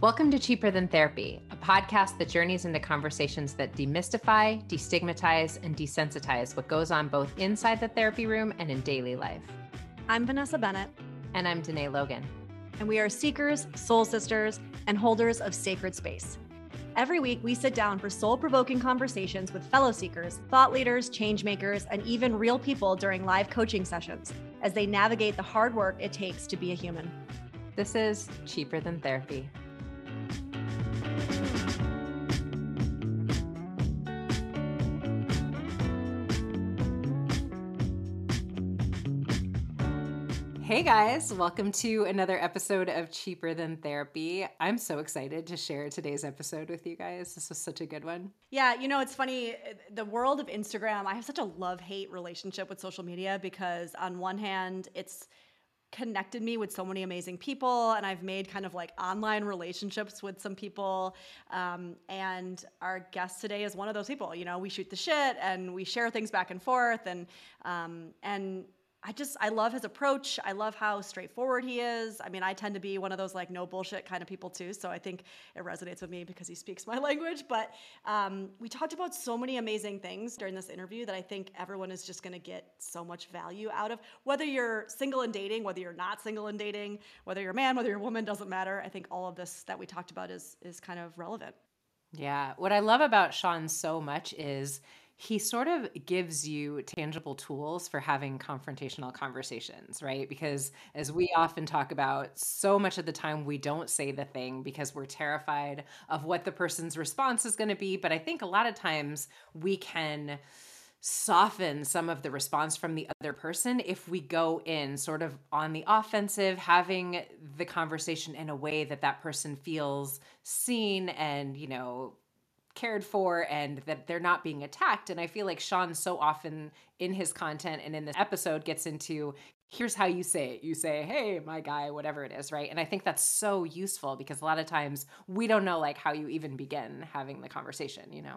Welcome to Cheaper Than Therapy, a podcast that journeys into conversations that demystify, destigmatize, and desensitize what goes on both inside the therapy room and in daily life. I'm Vanessa Bennett. And I'm Danae Logan. And we are seekers, soul sisters, and holders of sacred space. Every week, we sit down for soul provoking conversations with fellow seekers, thought leaders, change makers, and even real people during live coaching sessions as they navigate the hard work it takes to be a human. This is Cheaper Than Therapy. Hey guys, welcome to another episode of Cheaper Than Therapy. I'm so excited to share today's episode with you guys. This was such a good one. Yeah, you know, it's funny. The world of Instagram, I have such a love hate relationship with social media because, on one hand, it's connected me with so many amazing people and i've made kind of like online relationships with some people um, and our guest today is one of those people you know we shoot the shit and we share things back and forth and um, and I just I love his approach. I love how straightforward he is. I mean, I tend to be one of those like no bullshit kind of people too. So I think it resonates with me because he speaks my language. But um, we talked about so many amazing things during this interview that I think everyone is just going to get so much value out of. Whether you're single and dating, whether you're not single and dating, whether you're a man, whether you're a woman, doesn't matter. I think all of this that we talked about is is kind of relevant. Yeah, what I love about Shaun so much is he sort of gives you tangible tools for having confrontational conversations, right? Because as we often talk about, so much of the time we don't say the thing because we're terrified of what the person's response is going to be. But I think a lot of times we can soften some of the response from the other person if we go in sort of on the offensive having the conversation in a way that that person feels seen and you know cared for and that they're not being attacked. And I feel like Shaun so often in his content and in this episode gets into here's how you say it. You say, hey, my guy, whatever it is, right? And I think that's so useful because a lot of times we don't know like how you even begin having the conversation, you know?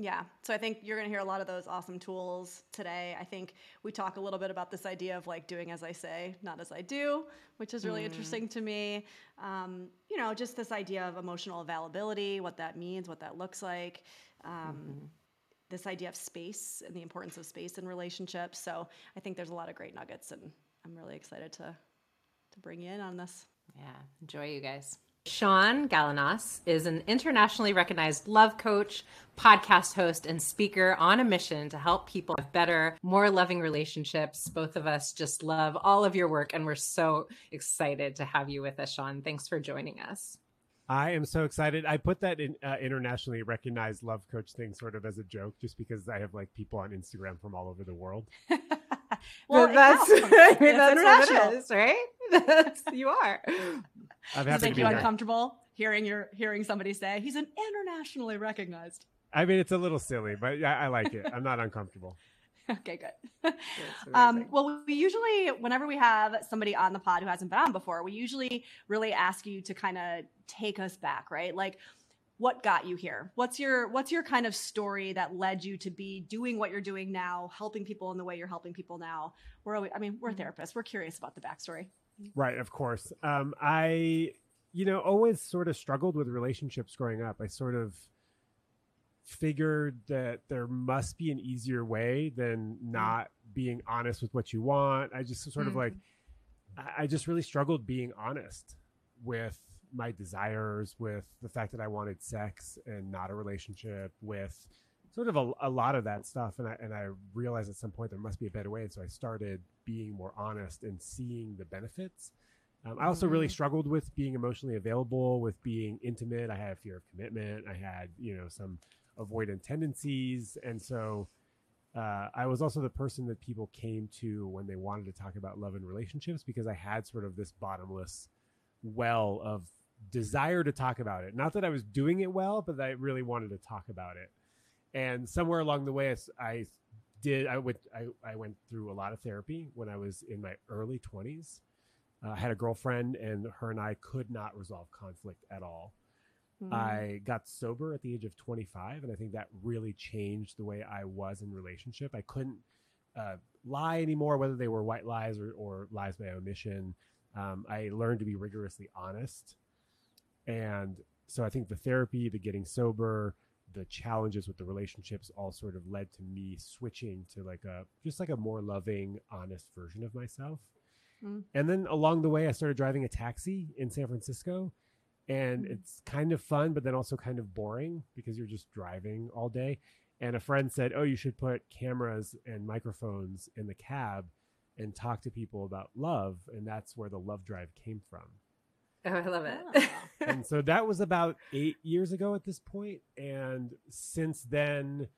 Yeah. So I think you're going to hear a lot of those awesome tools today. I think we talk a little bit about this idea of like doing as I say, not as I do, which is really mm. interesting to me. Um, you know, just this idea of emotional availability, what that means, what that looks like. Um, mm-hmm. This idea of space and the importance of space in relationships. So I think there's a lot of great nuggets, and I'm really excited to to bring you in on this. Yeah, enjoy you guys. Shaun Galanos is an internationally recognized love coach, podcast host, and speaker on a mission to help people have better, more loving relationships. Both of us just love all of your work, and we're so excited to have you with us, Shaun. Thanks for joining us. I am so excited. I put that in uh, internationally recognized love coach thing sort of as a joke, just because I have like people on Instagram from all over the world. well, that's, I mean, that's what it is, right? That's, you are. I'm happy Does it make you uncomfortable hearing your hearing somebody say he's an internationally recognized? I mean, it's a little silly, but yeah, I like it. I'm not uncomfortable. okay, good. um, well, we usually, whenever we have somebody on the pod who hasn't been on before, we usually really ask you to kind of take us back, right? Like, what got you here? What's your what's your kind of story that led you to be doing what you're doing now, helping people in the way you're helping people now? We're always, I mean, we're Mm-hmm. therapists. We're curious about the backstory. Right, of course. Um, I, you know, always sort of struggled with relationships growing up. I sort of figured that there must be an easier way than not being honest with what you want. I just sort of like, I I just really struggled being honest with my desires, with the fact that I wanted sex and not a relationship, with sort of a, a lot of that stuff. And I, and I realized at some point there must be a better way. And so I started being more honest and seeing the benefits. Um, I also really struggled with being emotionally available, with being intimate. I had a fear of commitment. I had, you know, some avoidant tendencies. And so uh, I was also the person that people came to when they wanted to talk about love and relationships because I had sort of this bottomless well of desire to talk about it. Not that I was doing it well, but I really wanted to talk about it. And somewhere along the way, I- I did. I went. I, I went through a lot of therapy when I was in my early twenties. Uh, I had a girlfriend, and her and I could not resolve conflict at all. I got sober at the age of 25, and I think that really changed the way I was in relationship. I couldn't uh, lie anymore, whether they were white lies or, or lies by omission. Um, I learned to be rigorously honest, and so I think the therapy, the getting sober, the challenges with the relationships all sort of led to me switching to like a just like a more loving, honest version of myself. Mm. And then along the way, I started driving a taxi in San Francisco, and Mm. it's kind of fun, but then also kind of boring because you're just driving all day. And a friend said, "Oh, you should put cameras and microphones in the cab and talk to people about love," and that's where the love drive came from Oh, I love it. Ah. and so that was about eight years ago at this point. point and since then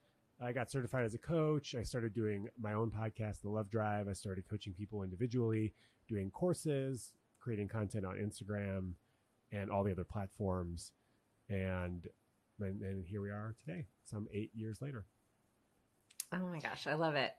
i got certified as a coach i started doing my own podcast the love drive i started coaching people individually doing courses creating content on instagram and all the other platforms and and, and here we are today some eight years later Oh my gosh, I love it.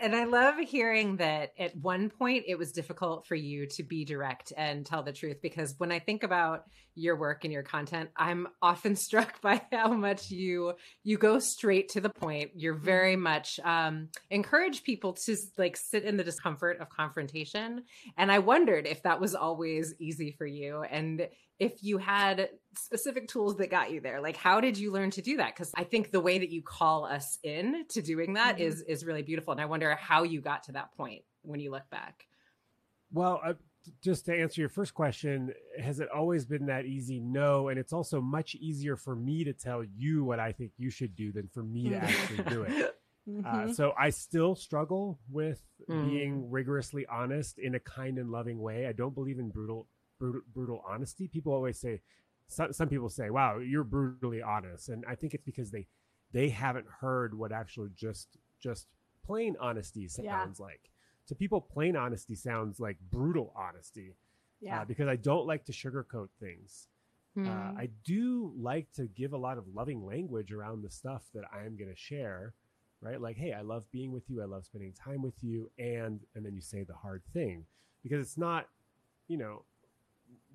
And I love hearing that at one point it was difficult for you to be direct and tell the truth because when I think about your work and your content, I'm often struck by how much you you go straight to the point. You're very much um, encourage people to like sit in the discomfort of confrontation. And I wondered if that was always easy for you and if you had specific tools that got you there like how did you learn to do that because i think the way that you call us in to doing that is Mhm. is really beautiful and i wonder how you got to that point when you look back Well, uh, just to answer your first question, has it always been that easy? No. And it's also much easier for me to tell you what I think you should do than for me to Mm. actually do it. Mhm. Uh, so I still struggle with Mm. being rigorously honest in a kind and loving way. I don't believe in brutal, brutal, brutal honesty. People always say, some, some people say, "Wow, you're brutally honest," and I think it's because they they haven't heard what actually just just plain honesty Yeah. sounds like. To people, plain honesty sounds like brutal honesty yeah. uh, because I don't like to sugarcoat things. Hmm. Uh, I do like to give a lot of loving language around the stuff that I'm going to share, right? Like, hey, I love being with you. I love spending time with you, and and then you say the hard thing because it's not, you know,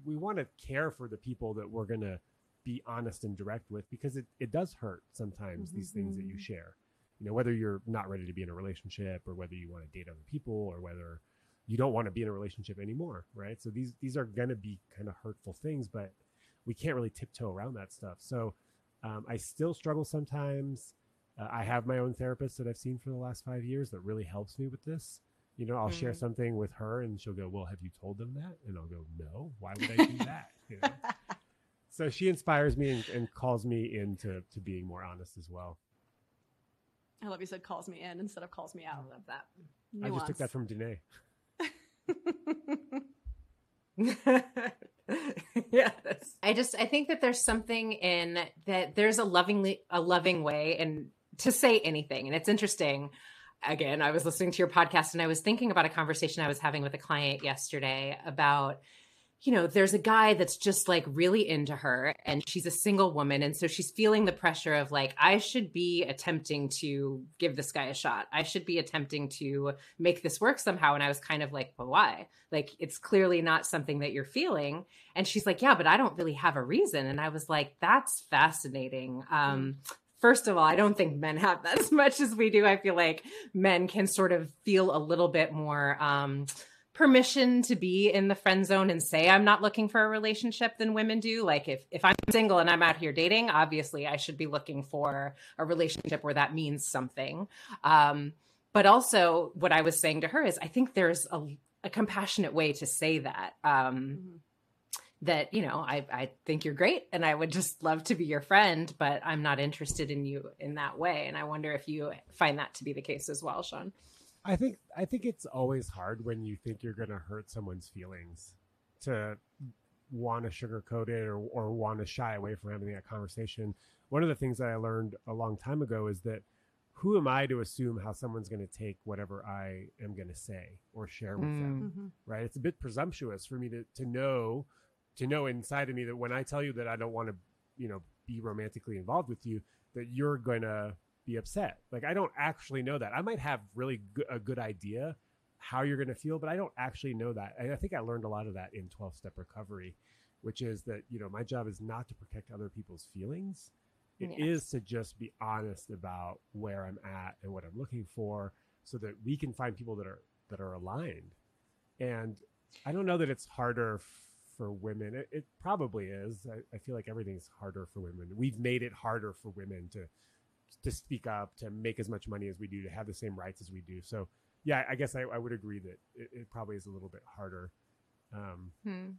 we want to care for the people that we're going to be honest and direct with because it it does hurt sometimes these things that you Mhm. share. You know, whether you're not ready to be in a relationship or whether you want to date other people or whether you don't want to be in a relationship anymore, right? So these these are going to be kind of hurtful things, but we can't really tiptoe around that stuff. So um, I still struggle sometimes. Uh, I have my own therapist that I've seen for the last five years that really helps me with this. You know, I'll share Mhm. something with her, and she'll go, "Well, have you told them that?" And I'll go, "No. Why would I do that?" You know? so she inspires me and, and calls me into to being more honest as well. I love you said calls me in instead of calls me i out. love that I just took that from Danae. yes. I just I think that there's something in that there's a lovingly a loving way and to say anything. And it's interesting. Again, I was listening to your podcast and I was thinking about a conversation I was having with a client yesterday about you know, there's a guy that's just like really into her and she's a single woman. And so she's feeling the pressure of like, I should be attempting to give this guy a shot. I should be attempting to make this work somehow. And I was kind of like, but why? Like, it's clearly not something that you're feeling. And she's like, yeah, but I don't really have a reason. And I was like, that's fascinating. Um, First of all, I don't think men have that as much as we do. I feel like men can sort of feel a little bit more um, permission to be in the friend zone and say I'm not looking for a relationship than women do. Like if if I'm single and I'm out here dating, obviously I should be looking for a relationship where that means something. Um, but also what I was saying to her is I think there's a, a compassionate way to say that. Um, mm-hmm. That you know, I I think you're great, and I would just love to be your friend, but I'm not interested in you in that way. And I wonder if you find that to be the case as well, Shaun. I think I think it's always hard when you think you're going to hurt someone's feelings to want to sugarcoat it or, or want to shy away from having that conversation. One of the things that I learned a long time ago is that who am I to assume how someone's going to take whatever I am going to say or share with mm. them? Mm-hmm. Right? It's a bit presumptuous for me to to know to know inside of me that when I tell you that I don't want to, you know, be romantically involved with you, that you're going to be upset. Like I don't actually know that. I might have really good, a good idea how you're going to feel, but I don't actually know that. And I think I learned a lot of that in 12 step recovery, which is that, you know, my job is not to protect other people's feelings. It yes. is to just be honest about where I'm at and what I'm looking for so that we can find people that are that are aligned. And I don't know that it's harder for women. It, it probably is. I, I, feel like everything's harder for women. We've made it harder for women to to speak up, to make as much money as we do, to have the same rights as we do. So, yeah, I guess I, I would agree that it, it, probably is a little bit harder. Um, hmm.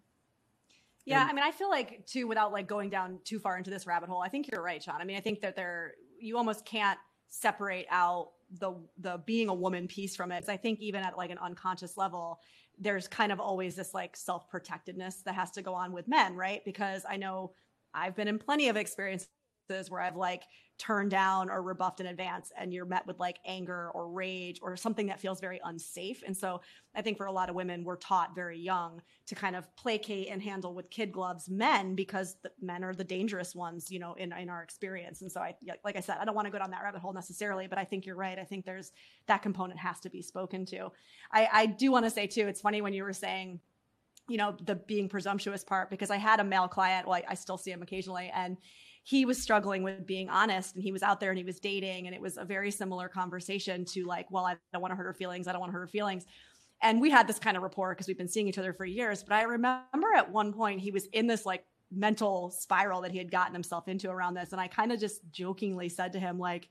Yeah, and, I mean, I feel like too, without like going down too far into this rabbit hole, I think you're right, Shaun. I mean, I think that there, you almost can't separate out the the being a woman piece from it. Because I think even at like an unconscious level, there's kind of always this like self protectedness that has to go on with men, right? Because I know I've been in plenty of experiences where I've like turned down or rebuffed in advance and you're met with like anger or rage or something that feels very unsafe. And so I think for a lot of women, we're taught very young to kind of placate and handle with kid gloves men because men are the dangerous ones, you know, in, in our experience. And so I, like I said, I don't want to go down that rabbit hole necessarily, but I think you're right. I think there's that component has to be spoken to. I, I do want to say too, it's funny when you were saying, you know, the being presumptuous part, because I had a male client, well, I, I still see him occasionally and he was struggling with being honest and he was out there and he was dating and it was a very similar conversation to like well i don't want to hurt her feelings i don't want to hurt her feelings. And we had this kind of rapport because we've been seeing each other for years but i remember at one point he was in this like mental spiral that he had gotten himself into around this and i kind of just jokingly said to him like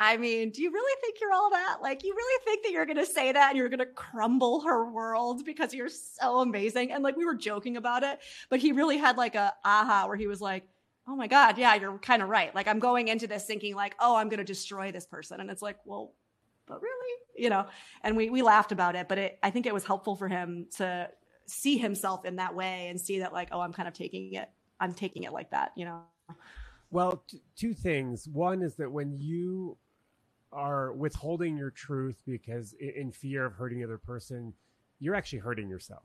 I mean, do you really think you're all that? Like, you really think that you're going to say that and you're going to crumble her world because you're so amazing? And like, we were joking about it, but he really had like a aha where he was like, oh my god yeah you're kind of right. Like i'm going into this thinking like oh i'm going to destroy this person. And it's like well but really? You know? And we we laughed about it but it i think it was helpful for him to see himself in that way and see that like oh i'm kind of taking it i'm taking it like that you know? Well t- two things. One is that when you are withholding your truth because in fear of hurting the other person you're actually hurting yourself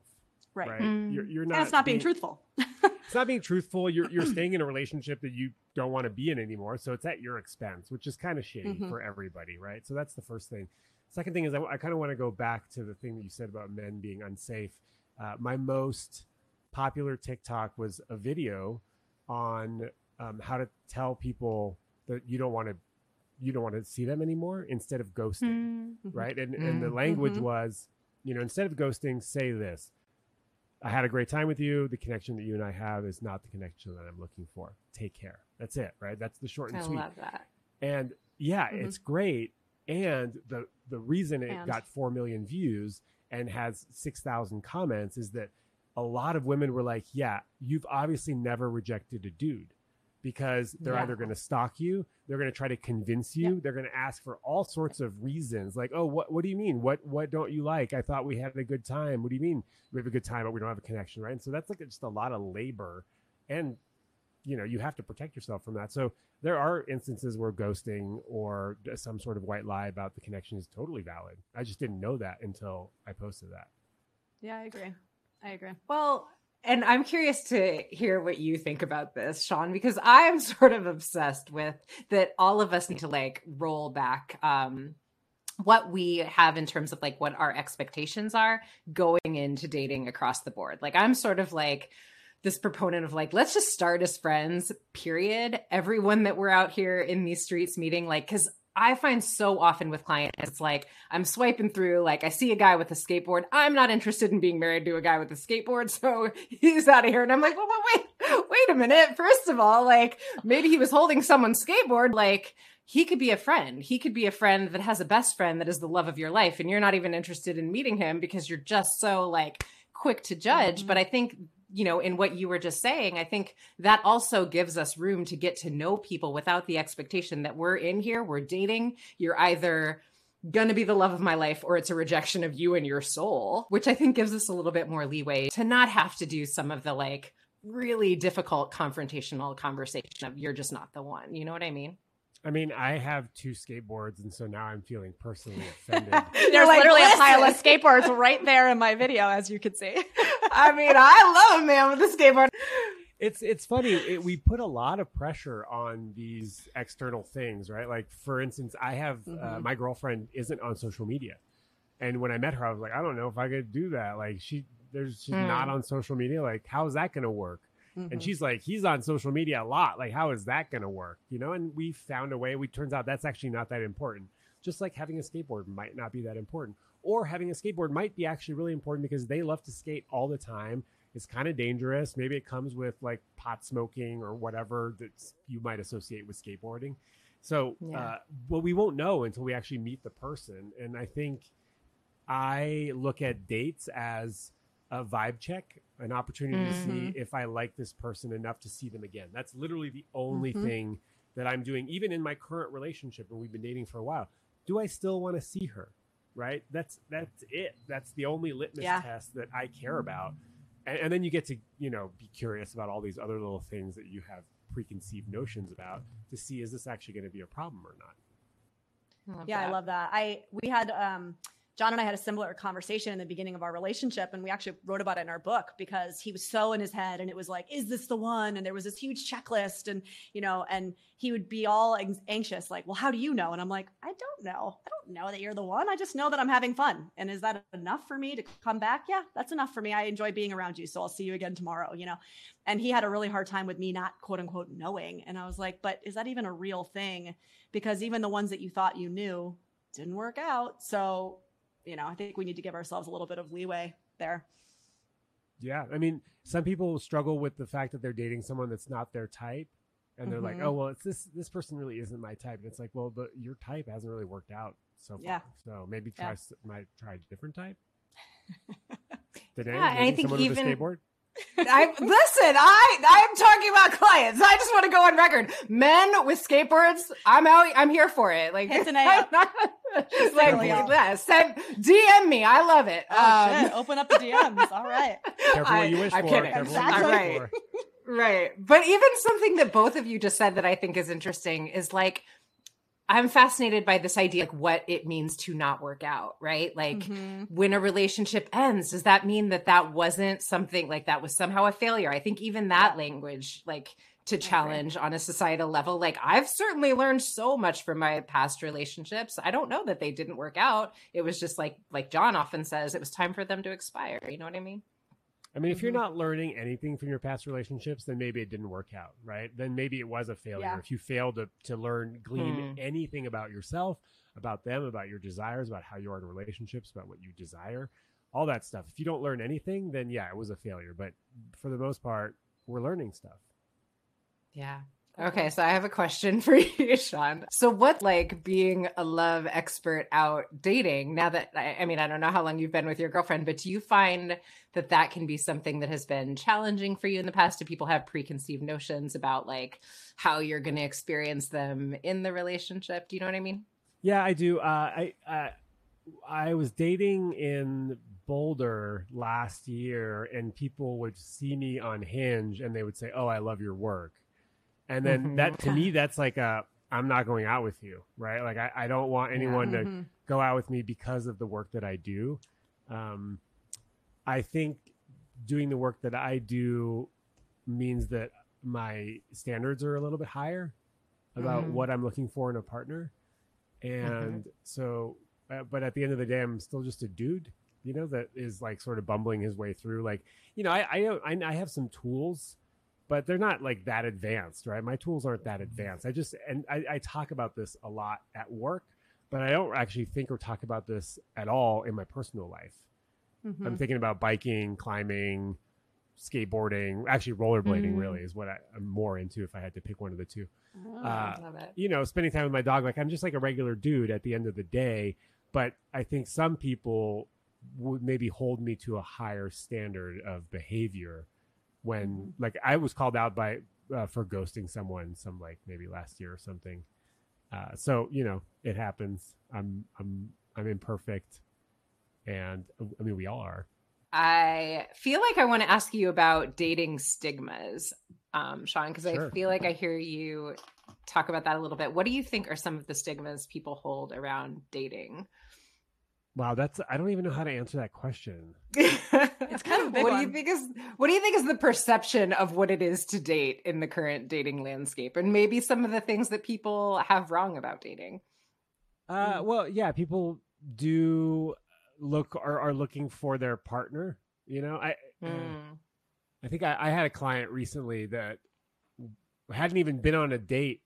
right, right? Mm. You're, you're, not and it's not being, being truthful it's not being truthful. You're you're staying in a relationship that you don't want to be in anymore. So it's at your expense, which is kind of shitty mm-hmm. for everybody, right? So that's the first thing. Second thing is I, I kind of want to go back to the thing that you said about men being unsafe. Uh, my most popular TikTok was a video on um, how to tell people that you don't want to you don't want to see them anymore instead of ghosting, mm-hmm. right? And mm-hmm. and the mm-hmm. language mm-hmm. was, you know, instead of ghosting, say this. I had a great time with you. The connection that you and I have is not the connection that I'm looking for. Take care. That's it, right? That's the short and I sweet. I love that. And yeah, mm-hmm. it's great. And the the reason it and. got four million views and has six thousand comments is that a lot of women were like, "Yeah, you've obviously never rejected a dude." Because they're yeah. either going to stalk you, they're going to try to convince you, yeah. they're going to ask for all sorts of reasons, like, "Oh, what what do you mean? What what don't you like? I thought we had a good time. What do you mean we have a good time, but we don't have a connection, right?" And so that's like just a lot of labor, and you know you have to protect yourself from that. So there are instances where ghosting or some sort of white lie about the connection is totally valid. I just didn't know that until I posted that. Yeah, I agree. I agree. Well, and I'm curious to hear what you think about this, Shaun, because I'm sort of obsessed with that all of us need to like roll back um what we have in terms of like what our expectations are going into dating across the board. Like I'm sort of like this proponent of like let's just start as friends period everyone that we're out here in these streets meeting like cuz I find so often with clients, it's like I'm swiping through, like I see a guy with a skateboard. I'm not interested in being married to a guy with a skateboard, so he's out of here. And I'm like, well, wait, wait a minute. First of all, like maybe he was holding someone's skateboard. Like he could be a friend. He could be a friend that has a best friend that is the love of your life, and you're not even interested in meeting him because you're just so like quick to judge. Mm-hmm. But I think you know, in what you were just saying, I think that also gives us room to get to know people without the expectation that we're in here, we're dating, you're either going to be the love of my life or it's a rejection of you and your soul, which I think gives us a little bit more leeway to not have to do some of the like really difficult confrontational conversation of you're just not the one. You know what I mean? I mean, I have two skateboards, and so now I'm feeling personally offended. There's like, literally Listen. a pile of skateboards right there in my video, as you can see. I mean, I love a man with a skateboard. It's it's funny. It, we put a lot of pressure on these external things, right? Like, for instance, I have uh, mm-hmm. uh, my girlfriend isn't on social media, and when I met her, I was like, I don't know if I could do that. Like, she there's she's mm. not on social media. Like, how is that going to work? Mm-hmm. And she's like, he's on social media a lot. Like, how is that going to work? You know, and we found a way. We turns out that's actually not that important. Just like having a skateboard might not be that important, or having a skateboard might be actually really important because they love to skate all the time. It's kind of dangerous. Maybe it comes with like pot smoking or whatever that you might associate with skateboarding. So, yeah. uh, well, we won't know until we actually meet the person. And I think I look at dates as a vibe check, an opportunity mm-hmm. to see mm-hmm. if I like this person enough to see them again. That's literally the only mm-hmm. thing that I'm doing, even in my current relationship, and we've been dating for a while. Do I still want to see her? Right? That's that's it. That's the only litmus yeah. test that I care about. And, and then you get to you know be curious about all these other little things that you have preconceived notions about to see is this actually going to be a problem or not. I yeah, that. I love that. I we had um John and I had a similar conversation in the beginning of our relationship, and we actually wrote about it in our book because he was so in his head, and it was like, "Is this the one?" And there was this huge checklist, and you know, and he would be all anxious, like, "Well, how do you know?" And I'm like, "I don't know. I don't know that you're the one. I just know that I'm having fun. And is that enough for me to come back? Yeah, that's enough for me. I enjoy being around you, so I'll see you again tomorrow." You know, and he had a really hard time with me not quote unquote knowing, and I was like, "But is that even a real thing?" Because even the ones that you thought you knew didn't work out, so you know, I think we need to give ourselves a little bit of leeway there. Yeah. I mean, some people struggle with the fact that they're dating someone that's not their type. And they're mm-hmm. like, oh, well, it's this, this person really isn't my type. And it's like, well, but your type hasn't really worked out so far. Yeah. So maybe try, yeah. might try a different type. Today, yeah, I think even, skateboard? I listen. I I'm talking about clients. I just want to go on record. Men with skateboards, I'm out. I'm here for it. Like it's an A. Just like yeah, send DM me. I love it. Oh, um, shit. Open up the DMs. All right. Careful what you wish I, for. Kidding. Exactly. Right. Right. But even something that both of you just said that I think is interesting is like I'm fascinated by this idea, like what it means to not work out, right? Like mm-hmm. when a relationship ends, does that mean that that wasn't something like that was somehow a failure? I think even that language, like to challenge on a societal level, like I've certainly learned so much from my past relationships. I don't know that they didn't work out. It was just like, like John often says, it was time for them to expire. You know what I mean? I mean, if you're mm-hmm. not learning anything from your past relationships, then maybe it didn't work out, right? Then maybe it was a failure. Yeah. If you failed to, to learn, glean hmm. anything about yourself, about them, about your desires, about how you are in relationships, about what you desire, all that stuff. If you don't learn anything, then yeah, it was a failure. But for the most part, we're learning stuff. Yeah. Okay, so I have a question for you, Shaun. So, what like being a love expert out dating now that I mean, I don't know how long you've been with your girlfriend, but do you find that that can be something that has been challenging for you in the past? Do people have preconceived notions about like how you're going to experience them in the relationship? Do you know what I mean? Yeah, I do. Uh, I uh, I was dating in Boulder last year, and people would see me on Hinge, and they would say, "Oh, I love your work." And then mm-hmm. that to me, that's like a I'm not going out with you, right? Like I, I don't want anyone yeah. mm-hmm. to go out with me because of the work that I do. Um, I think doing the work that I do means that my standards are a little bit higher about Mhm. what I'm looking for in a partner. And so, uh, but at the end of the day, I'm still just a dude, you know, that is like sort of bumbling his way through. Like, you know, I, I, I, I have some tools, but they're not like that advanced, right? My tools aren't that advanced. I just, and I, I talk about this a lot at work, but I don't actually think or talk about this at all in my personal life. Mhm. I'm thinking about biking, climbing, skateboarding, actually rollerblading. Mm. Really is what I, I'm more into if I had to pick one of the two. Oh, Uh, you know, spending time with my dog. Like I'm just like a regular dude at the end of the day. But I think some people would maybe hold me to a higher standard of behavior when, like, I was called out by uh, for ghosting someone some like maybe last year or something. Uh, so you know, it happens. I'm I'm I'm imperfect, and I mean we all are. I feel like I want to ask you about dating stigmas, um, Shaun, because Sure. I feel like I hear you talk about that a little bit. What do you think are some of the stigmas people hold around dating? Wow, that's I don't even know how to answer that question. it's kind of a big what do you think is what do you think is the perception of what it is to date in the current dating landscape, and maybe some of the things that people have wrong about dating? Uh, well, yeah, people do look are, are looking for their partner. You know, I Mm. I think I, I had a client recently that hadn't even been on a date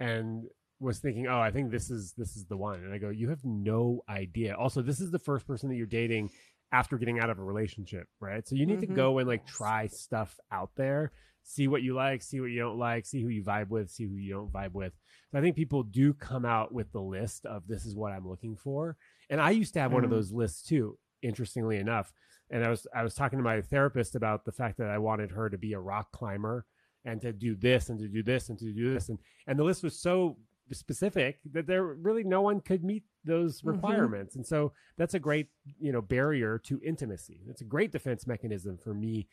and was thinking, "Oh, I think this is this is the one." And I go, "You have no idea." Also, this is the first person that you're dating after getting out of a relationship, right? So you need to Mhm. go and like try stuff out there, see what you like, see what you don't like, see who you vibe with, see who you don't vibe with. So I think people do come out with the list of this is what I'm looking for. And I used to have one of Mm. those lists too, interestingly enough. And I was I was talking to my therapist about the fact that I wanted her to be a rock climber and to do this and to do this and to do this and and the list was so specific that there really no one could meet those Mhm. requirements. And so that's a great, you know, barrier to intimacy. It's a great defense mechanism for me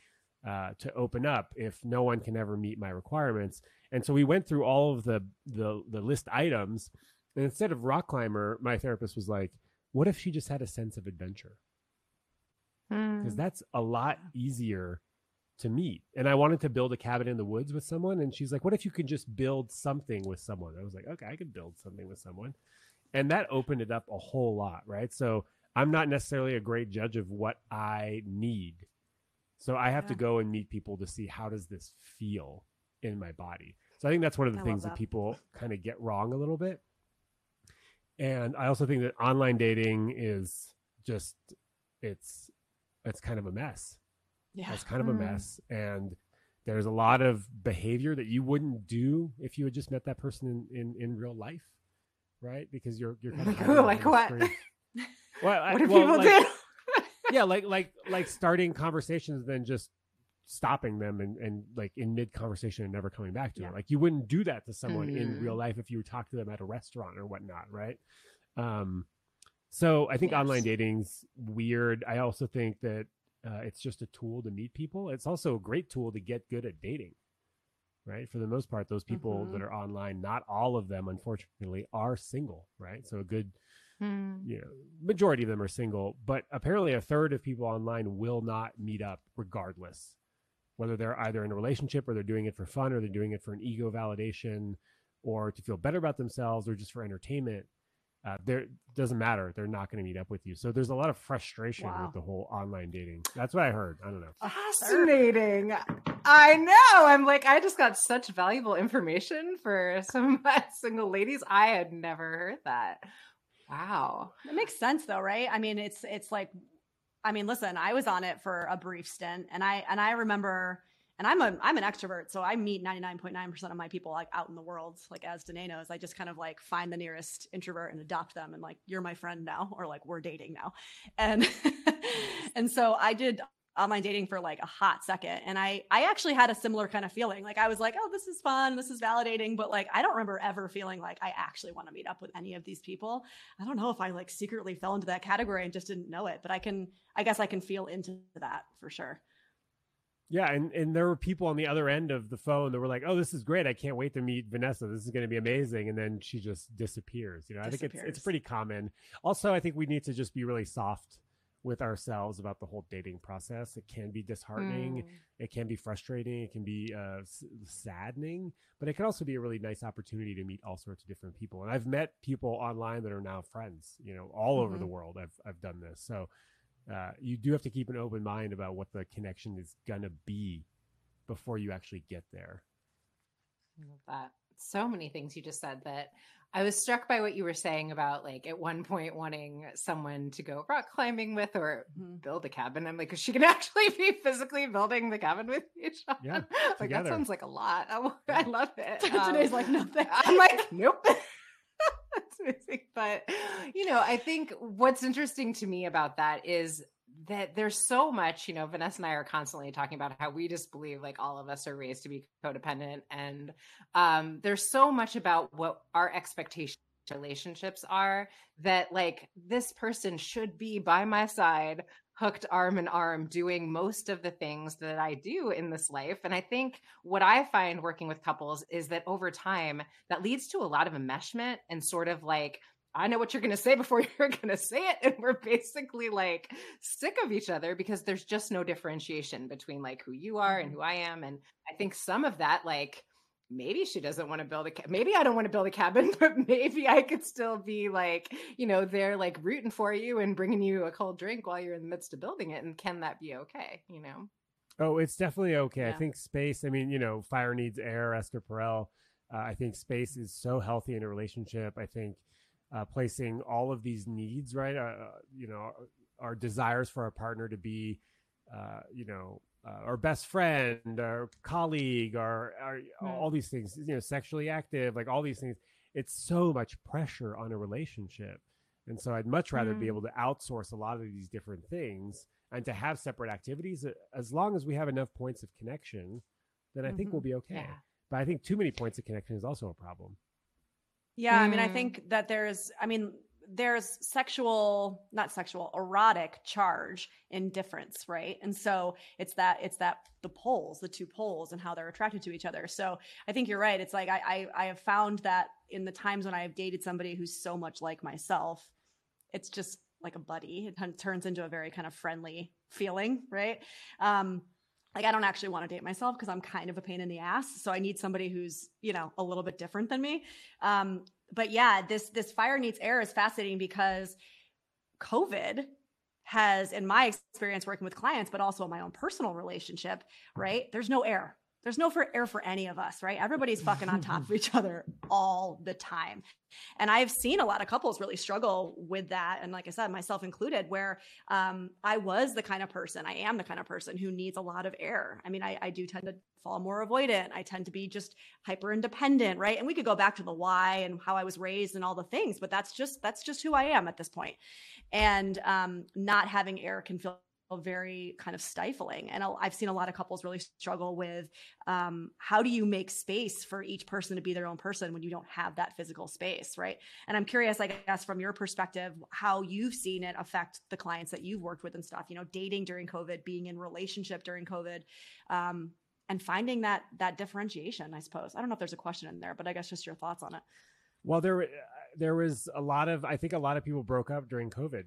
uh, to open up if no one can ever meet my requirements. And so we went through all of the the, the list items, and instead of rock climber, my therapist was like, "What if she just had a sense of adventure?" Because Mm. that's a lot easier to meet. And I wanted to build a cabin in the woods with someone, and she's like, "What if you could just build something with someone?" I was like, "Okay, I could build something with someone," and that opened it up a whole lot, right? So I'm not necessarily a great judge of what I need. So I have to go and meet people to see how does this feel in my body. So I think that's one of the I things that that. people kind of get wrong a little bit. And I also think that online dating is just it's it's kind of a mess. Yeah. It's kind of a Mm. mess and there's a lot of behavior that you wouldn't do if you had just met that person in, in, in real life, right? Because you're you're kind of Like, hiding like what? Well, I- what do well, people like- do? yeah, like like like starting conversations, then just stopping them and, and like in mid conversation and never coming back to Yeah. it. Like you wouldn't do that to someone in Mhm. real life if you would talk to them at a restaurant or whatnot, right? Um, so I think Yes. online dating's weird. I also think that uh, it's just a tool to meet people. It's also a great tool to get good at dating, right? For the most part, those people Mhm. that are online, not all of them, unfortunately, are single, right? So a good Mm. you know, majority of them are single, but apparently a third of people online will not meet up regardless, whether they're either in a relationship or they're doing it for fun or they're doing it for an ego validation or to feel better about themselves or just for entertainment. Uh, there doesn't matter. They're not going to meet up with you. So there's a lot of frustration Wow. with the whole online dating. That's what I heard. I don't know. Fascinating. I know. I'm like, I just got such valuable information for some single ladies. I had never heard that. Wow. It makes sense though, right? I mean, it's it's like I mean, listen, I was on it for a brief stint and I and I remember and I'm a I'm an extrovert, so I meet 99.9% of my people like out in the world, like as Danae knows. I just kind of like find the nearest introvert and adopt them and like you're my friend now or like we're dating now. And and so I did online dating for like a hot second and I I actually had a similar kind of feeling. Like I was like, "Oh, this is fun, this is validating," but like I don't remember ever feeling like I actually want to meet up with any of these people. I don't know if I like secretly fell into that category and just didn't know it, but I can I guess I can feel into that for sure. Yeah, and and there were people on the other end of the phone that were like, "Oh, this is great! I can't wait to meet Vanessa. This is going to be amazing." And then she just disappears. You know, I think it's it's pretty common. Also, I think we need to just be really soft with ourselves about the whole dating process. It can be disheartening, mm. it can be frustrating, it can be uh, s- saddening, but it can also be a really nice opportunity to meet all sorts of different people. And I've met people online that are now friends, you know, all mm-hmm. over the mm-hmm. world. I've I've done this, so uh, you do have to keep an open mind about what the connection is gonna be before you actually get there. I love that. So many things you just said that I was struck by what you were saying about like at one point wanting someone to go rock climbing with or mm-hmm. build a cabin. I'm like, is she can actually be physically building the cabin with you? Yeah, like that sounds like a lot. I, I love it. Um, Today's like nothing. I'm like, nope. But you know, I think what's interesting to me about that is that there's so much, you know, Vanessa and I are constantly talking about how we just believe like all of us are raised to be codependent. And um, there's so much about what our expectations relationships are that like this person should be by my side hooked arm in arm doing most of the things that I do in this life. And I think what I find working with couples is that over time that leads to a lot of enmeshment and sort of like I know what you're going to say before you're going to say it. And we're basically like sick of each other because there's just no differentiation between like who you are and mm-hmm. who I am. And I think some of that, like, maybe she doesn't want to build a ca- maybe I don't want to build a cabin, but maybe I could still be like, you know, they're like rooting for you and bringing you a cold drink while you're in the midst of building it. And can that be okay? You know? Oh, it's definitely okay. Yeah. I think space, I mean, you know, fire needs air, Esther Perel. Uh, I think space is so healthy in a relationship. I think uh, placing all of these needs, right? Uh, uh, you know, our desires for our partner to be, uh, you know, uh, our best friend, our colleague, our, our all these things, you know, sexually active, like all these things. It's so much pressure on a relationship. And so I'd much rather mm. be able to outsource a lot of these different things and to have separate activities as long as we have enough points of connection, then I mm-hmm. think we'll mm-hmm. be okay. Yeah. But I think too many points of connection is also a problem. Yeah, mm. I mean, I mm. think that there's, I mean, there's sexual, not sexual, erotic charge in difference, right? And so it's that, it's that the poles, the two poles, and how they're attracted to each other. So I think you're right. It's like I, I, I have found that in the times when I have dated somebody who's so much like myself, it's just like a buddy. It turns into a very kind of friendly feeling, right? Um, like I don't actually want to date myself because I'm kind of a pain in the ass. So I need somebody who's, you know, a little bit different than me. Um, but yeah, this this fire needs air is fascinating because COVID has, in my experience working with clients, but also in my own personal relationship, right? There's no air. There's no for air for any of us, right? Everybody's fucking on top of each other all the time. And I've seen a lot of couples really struggle with that. And like I said, myself included, where um, I was the kind of person, I am the kind of person who needs a lot of air. I mean, I, I do tend to fall more avoidant. I tend to be just hyper independent, right? And we could go back to the why and how I was raised and all the things, but that's just that's just who I am at this point. And um, not having air can feel very kind of stifling. And I've seen a lot of couples really struggle with um, how do you make space for each person to be their own person when you don't have that physical space, right? And I'm curious, I guess, from your perspective, how you've seen it affect the clients that you've worked with and stuff. You know, dating during COVID, being in relationship during COVID. Um, and finding that that differentiation, I suppose. I don't know if there's a question in there, but I guess just your thoughts on it. Well, there there was a lot of I think a lot of people broke up during COVID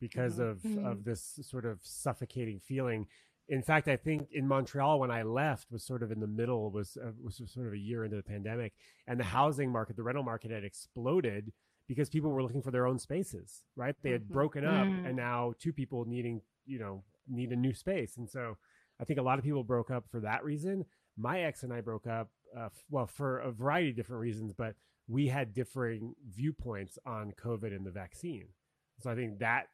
because mm-hmm. of mm-hmm. of this sort of suffocating feeling. In fact, I think in Montreal when I left was sort of in the middle was uh, was sort of a year into the pandemic, and the housing market, the rental market had exploded because people were looking for their own spaces. Right, they had mm-hmm. broken up, mm. and now two people needing you know need a new space, and so I think a lot of people broke up for that reason. My ex and I broke up, uh, well, for a variety of different reasons, but we had differing viewpoints on COVID and the vaccine. So I think that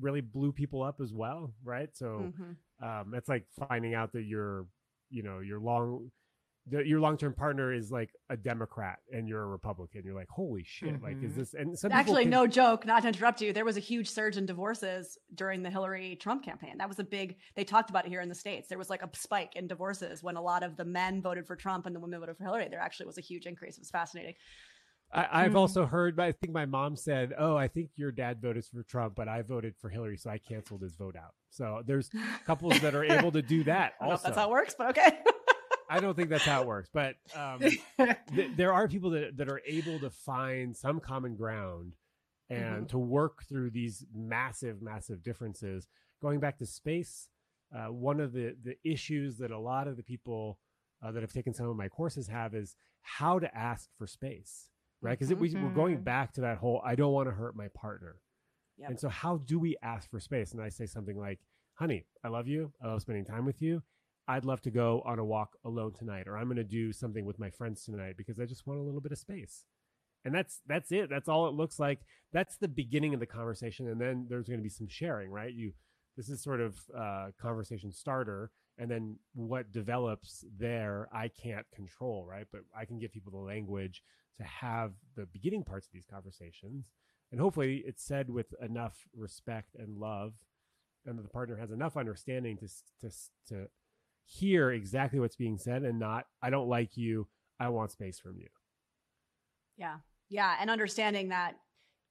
really blew people up as well, right? So mm-hmm. um, it's like finding out that your, you know, your long, the, your long term partner is like a Democrat and you're a Republican. You're like, holy shit! Mm-hmm. Like, is mm-hmm. this? And some actually, can... no joke. Not to interrupt you, there was a huge surge in divorces during the Hillary Trump campaign. That was a big. They talked about it here in the states. There was like a spike in divorces when a lot of the men voted for Trump and the women voted for Hillary. There actually was a huge increase. It was fascinating. I, have mm. also heard, I think my mom said, "Oh, I think your dad voted for Trump, but I voted for Hillary, so I canceled his vote out." So there's couples that are able to do that. Also, that's how it works, but okay. I don't think that's how it works, but um, th- there are people that that are able to find some common ground and mm-hmm. to work through these massive, massive differences. Going back to space, uh, one of the the issues that a lot of the people uh, that have taken some of my courses have is how to ask for space, right? Because mm-hmm. we, are going back to that whole I don't want to hurt my partner, yep. and so how do we ask for space? And I say something like, "Honey, I love you. I love spending time with you. I'd love to go on a walk alone tonight, or I'm going to do something with my friends tonight because I just want a little bit of space." and that's that's it that's all it looks like that's the beginning of the conversation and then there's going to be some sharing right you this is sort of uh, conversation starter and then what develops there i can't control right? But i can give people the language to have the beginning parts of these conversations. And hopefully it's said with enough respect and love and the partner has enough understanding to to to hear exactly what's being said and not i don't like you. I want space from you. Yeah. Yeah, and understanding that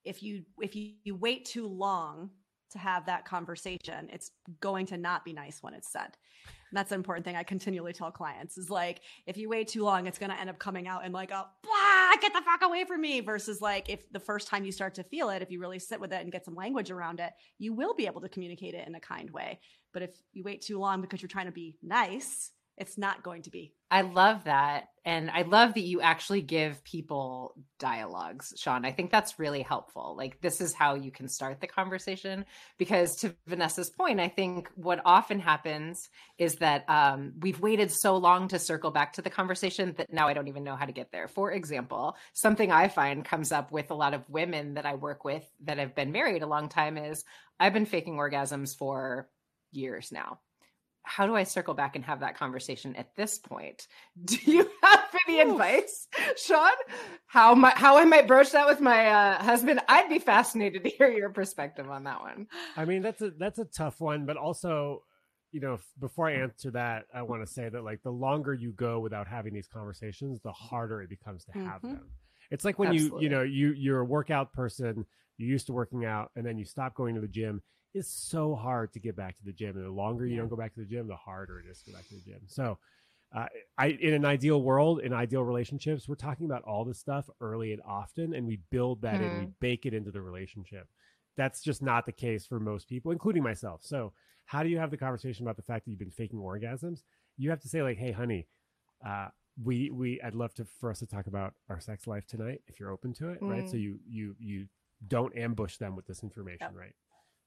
if you if you, you wait too long to have that conversation, it's going to not be nice when it's said. And that's an important thing I continually tell clients is like, if you wait too long, it's going to end up coming out and like blah, get the fuck away from me versus like if the first time you start to feel it, if you really sit with it and get some language around it, you will be able to communicate it in a kind way. But if you wait too long because you're trying to be nice, it's not going to be. I love that. And I love that you actually give people dialogues, Shaun. I think that's really helpful. Like, this is how you can start the conversation. Because to Vanessa's point, I think what often happens is that um, we've waited so long to circle back to the conversation that now I don't even know how to get there. For example, something I find comes up with a lot of women that I work with that have been married a long time is I've been faking orgasms for years now how do I circle back and have that conversation at this point? Do you have any Ooh. advice, Shaun? How my, how I might broach that with my uh, husband? I'd be fascinated to hear your perspective on that one. I mean, that's a that's a tough one, but also, you know, before I answer that, I want to say that like the longer you go without having these conversations, the harder it becomes to have mm-hmm. them. It's like when Absolutely. you you know you you're a workout person, you're used to working out, and then you stop going to the gym is so hard to get back to the gym. And the longer you don't go back to the gym, the harder it is to go back to the gym. So, uh, I in an ideal world, in ideal relationships, we're talking about all this stuff early and often, and we build that mm. in, we hmm. bake it into the relationship. That's just not the case for most people, including myself. So, how do you have the conversation about the fact that you've been faking orgasms? You have to say like, "Hey, honey, uh, we we I'd love to for us to talk about our sex life tonight if you're open to it, mm. right?" So hmm. you you you don't ambush them with this information, yep. right?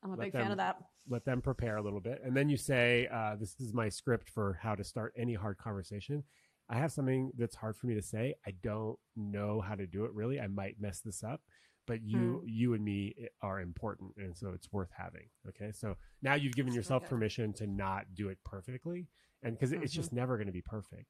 I'm a let big them, fan of that. Let them prepare a little bit. And then you say, uh, This is my script for how to start any hard conversation. I have something that's hard for me to say. I don't know how to do it really. I might mess this up, but you, mm. you and me are important. And so it's worth having. Okay. So now you've given that's yourself permission to not do it perfectly. And because mm-hmm. it's just never going to be perfect.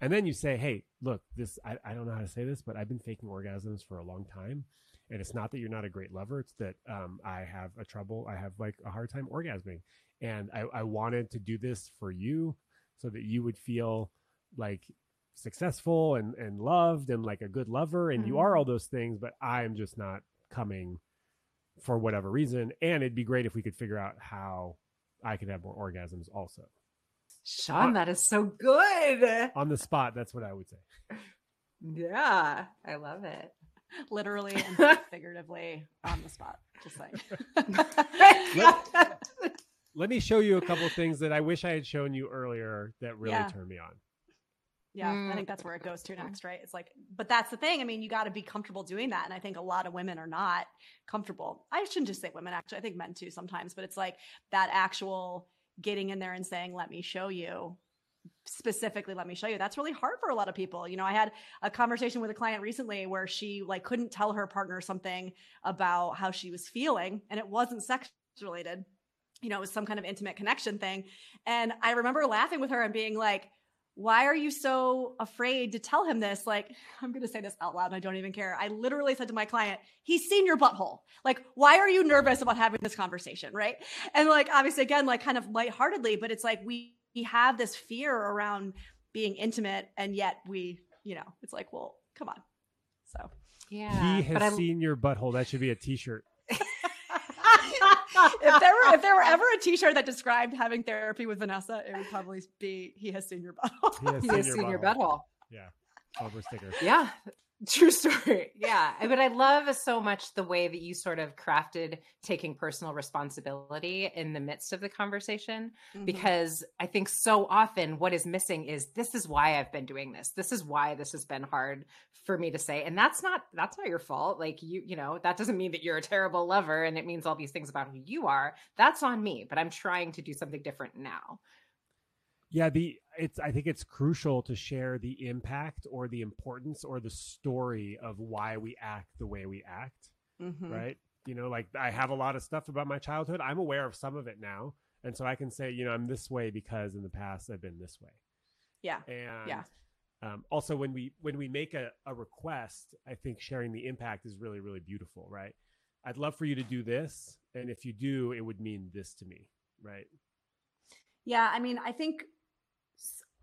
And then you say, Hey, look, this, I, I don't know how to say this, but I've been faking orgasms for a long time and it's not that you're not a great lover it's that um, i have a trouble i have like a hard time orgasming. And I, I wanted to do this for you so that you would feel like successful and, and loved and like a good lover and mm-hmm. you are all those things but i'm just not coming for whatever reason. And it'd be great if we could figure out how i could have more orgasms also. Shaun that is so good. On the spot that's what i would say. Yeah i love it literally and figuratively on the spot. Just saying. let, let, me show you a couple things that I wish I had shown you earlier that really yeah. turned me on. Yeah, mm. I think that's where it goes to next, right? It's like, but that's the thing. I mean, you got to be comfortable doing that. And I think a lot of women are not comfortable. I shouldn't just say women, actually. I think men too sometimes, but it's like that actual getting in there and saying, let me show you specifically let me show you that's really hard for a lot of people you know i had a conversation with a client recently where she like couldn't tell her partner something about how she was feeling and it wasn't sex related you know it was some kind of intimate connection thing and i remember laughing with her and being like why are you so afraid to tell him this? Like, I'm going to say this out loud and I don't even care. I literally said to my client, he's seen your butthole. Like, why are you nervous about having this conversation? Right. And like, obviously, again, like kind of lightheartedly, but it's like we, we have this fear around being intimate and yet we you know it's like well come on. So. Yeah he has seen your butthole. That should be a t-shirt. If there were if there were ever a t-shirt that described having therapy with vanessa it would probably be he has seen your butthole. He has, he seen, has your, seen butthole. your butthole. yeah over sticker. Yeah True story. Yeah. But I love so much the way that you sort of crafted taking personal responsibility in the midst of the conversation, mm-hmm. because I think so often what is missing is this is why I've been doing this. This is why this has been hard for me to say. And that's not, that's not your fault. Like you, you know, that doesn't mean that you're a terrible lover and it means all these things about who you are. That's on me, but I'm trying to do something different now. Yeah, the it's I think it's crucial to share the impact or the importance or the story of why we act the way we act. Mm-hmm. Right? You know, like I have a lot of stuff about my childhood. I'm aware of some of it now. And so I can say, you know, I'm this way because in the past I've been this way. Yeah. And yeah. Um, also when we when we make a, a request, I think sharing the impact is really, really beautiful, right? I'd love for you to do this. And if you do, it would mean this to me, right? Yeah, I mean, I think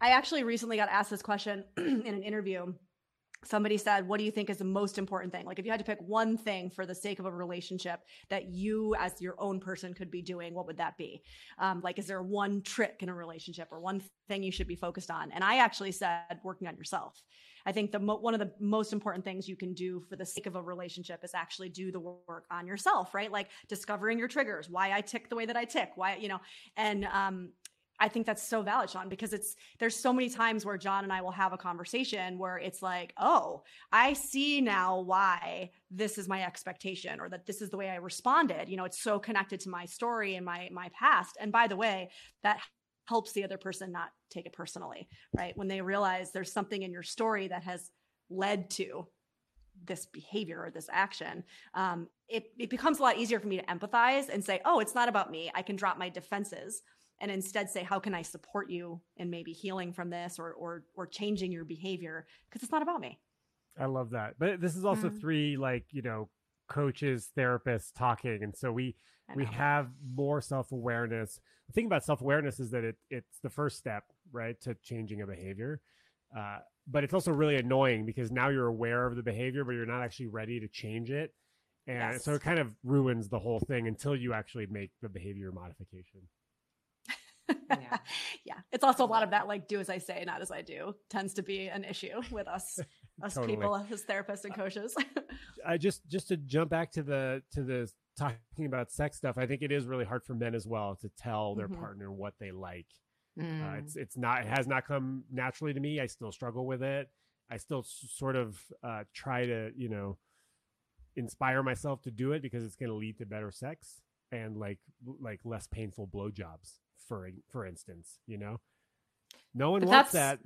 I actually recently got asked this question in an interview. Somebody said, What do you think is the most important thing? Like, if you had to pick one thing for the sake of a relationship that you, as your own person, could be doing, what would that be? Um, like, is there one trick in a relationship or one thing you should be focused on? And I actually said, working on yourself. I think the mo- one of the most important things you can do for the sake of a relationship is actually do the work on yourself, right? Like discovering your triggers, why I tick the way that I tick, why you know, and um, I think that's so valid, Shaun, because it's there's so many times where John and I will have a conversation where it's like, oh, I see now why this is my expectation or that this is the way I responded. You know, it's so connected to my story and my my past. And by the way, that helps the other person not take it personally, right? When they realize there's something in your story that has led to this behavior or this action, um, it, it becomes a lot easier for me to empathize and say, oh, it's not about me. I can drop my defenses and instead say how can i support you in maybe healing from this or or or changing your behavior? Because it's not about me. I love that. But this is also mm-hmm. three like you know coaches therapists talking and so we we have more self-awareness. The thing about self-awareness is that it it's the first step right to changing a behavior. Uh, but it's also really annoying because now you're aware of the behavior but you're not actually ready to change it. And yes. so it kind of ruins the whole thing until you actually make the behavior modification yeah. yeah. It's also a lot of that, like, do as I say, not as I do, tends to be an issue with us, us totally. people as therapists and coaches. I just, just to jump back to the, to the talking about sex stuff, I think it is really hard for men as well to tell their mm-hmm. partner what they like. Mm. Uh, it's, it's not, it has not come naturally to me. I still struggle with it. I still s- sort of uh, try to, you know, inspire myself to do it because it's going to lead to better sex and like like less painful blowjobs for for instance you know no one but wants that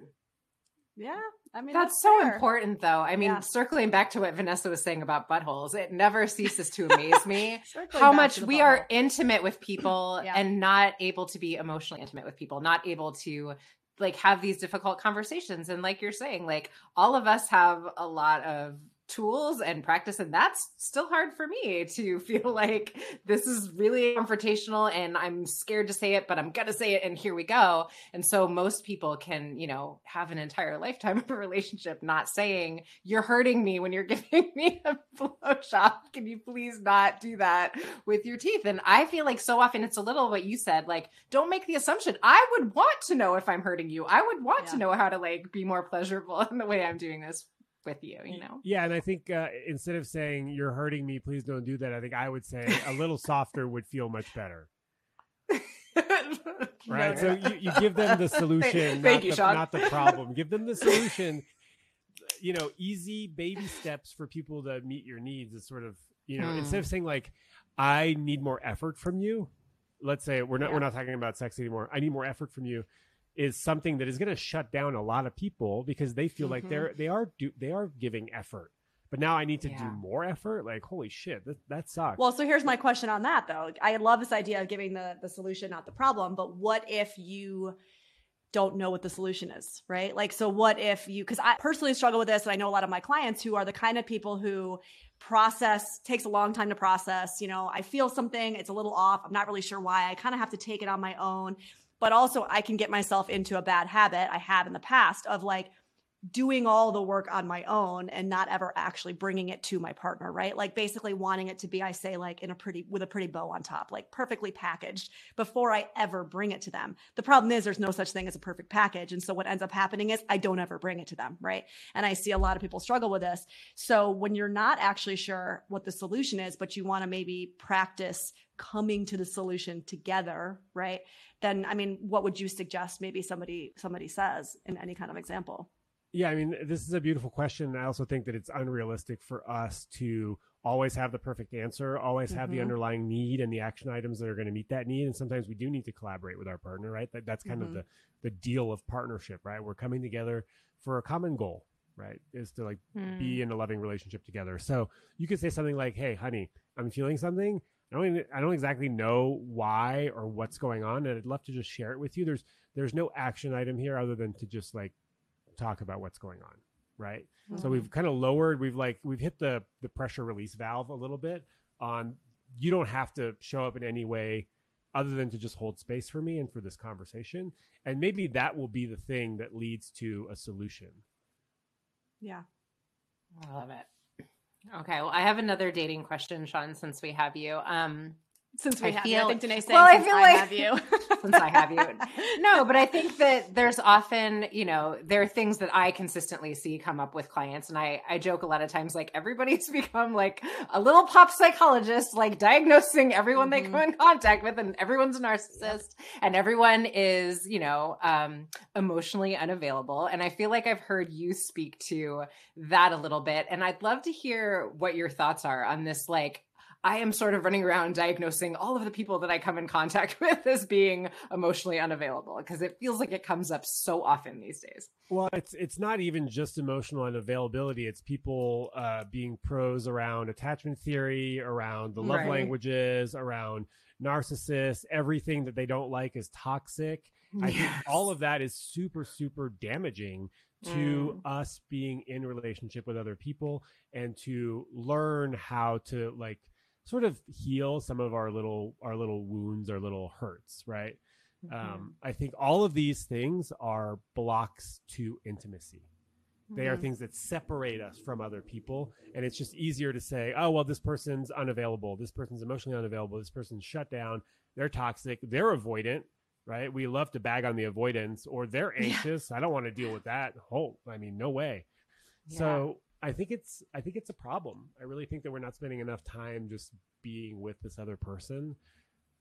yeah i mean that's, that's so fair. important though i mean yeah. circling back to what vanessa was saying about buttholes it never ceases to amaze me how much we butthole. are intimate with people yeah. and not able to be emotionally intimate with people not able to like have these difficult conversations and like you're saying like all of us have a lot of tools and practice and that's still hard for me to feel like this is really confrontational and i'm scared to say it but i'm gonna say it and here we go. And so most people can you know have an entire lifetime of a relationship not saying you're hurting me when you're giving me a blowjob. Can you please not do that with your teeth? And i feel like so often it's a little what you said like don't make the assumption. I would want to know if i'm hurting you. I would want yeah. to know how to like be more pleasurable in the way i'm doing this with you, you know? Yeah. And I think uh, instead of saying, you're hurting me, please don't do that, I think I would say a little softer would feel much better. right. So you, you, give them the solution, not, you, the, not the problem. Give them the solution. You know, easy baby steps for people to meet your needs is sort of, you know, instead of hmm. saying like, I need more effort from you. Let's say we're not yeah. we're not talking about sex anymore. I need more effort from you is something that is going to shut down a lot of people because they feel mm-hmm. like they're they are do, they are giving effort but now I need to yeah. do more effort. Like, holy shit, that, that sucks. Well, so here's my question on that though. I love this idea of giving the the solution, not the problem. But what if you don't know what the solution is, right? Like, so what if you? Because I personally struggle with this, and I know a lot of my clients who are the kind of people who process takes a long time to process. You know, I feel something, it's a little off. I'm not really sure why. I kind of have to take it on my own but also I can get myself into a bad habit I have in the past of like doing all the work on my own and not ever actually bringing it to my partner, right? Like basically wanting it to be, I say, like in a pretty, with a pretty bow on top, like perfectly packaged before I ever bring it to them. The problem is there's no such thing as a perfect package. And so what ends up happening is I don't ever bring it to them, right? And I see a lot of people struggle with this. So when you're not actually sure what the solution is, but you want to maybe practice coming to the solution together, right? Then, I mean, what would you suggest maybe somebody, somebody says in any kind of example? Yeah, I mean, this is a beautiful question. I also think that it's unrealistic for us to always have the perfect answer, always have mm-hmm. the underlying need and the action items that are going to meet that need. And sometimes we do need to collaborate with our partner, right? That, that's kind mm-hmm. of the, the deal of partnership, right? We're coming together for a common goal, right? Is to like mm. be in a loving relationship together. So you could say something like, Hey, honey, I'm feeling something. I don't even, I don't exactly know why or what's going on. And I'd love to just share it with you. There's, there's no action item here other than to just like talk about what's going on right mm-hmm. so we've kind of lowered we've like we've hit the the pressure release valve a little bit on you don't have to show up in any way other than to just hold space for me and for this conversation and maybe that will be the thing that leads to a solution yeah i love it okay well i have another dating question shaun since we have you. Um since we I have feel, you. I think Danae's saying well, I feel I like, have you. since I have you. No, but I think that there's often, you know, there are things that I consistently see come up with clients. And I, I joke a lot of times, like everybody's become like a little pop psychologist, like diagnosing everyone mm-hmm. they come in contact with and everyone's a narcissist and everyone is, you know, um, emotionally unavailable. And I feel like I've heard you speak to that a little bit. And I'd love to hear what your thoughts are on this, like, I am sort of running around diagnosing all of the people that I come in contact with as being emotionally unavailable because it feels like it comes up so often these days. Well, it's it's not even just emotional unavailability. It's people uh, being pros around attachment theory, around the love right. languages, around narcissists. Everything that they don't like is toxic. Yes. I think all of that is super super damaging to mm. us being in relationship with other people and to learn how to like sort of heal some of our little our little wounds our little hurts right? Mm-hmm. um, i think all of these things are blocks to intimacy. They mm-hmm. are things that separate us from other people and it's just easier to say oh well this person's unavailable. This person's emotionally unavailable. This person's shut down. They're toxic. They're avoidant right? We love to bag on the avoidance or they're anxious. I don't want to deal with that. Oh i mean no way. Yeah. so I think it's I think it's a problem. I really think that we're not spending enough time just being with this other person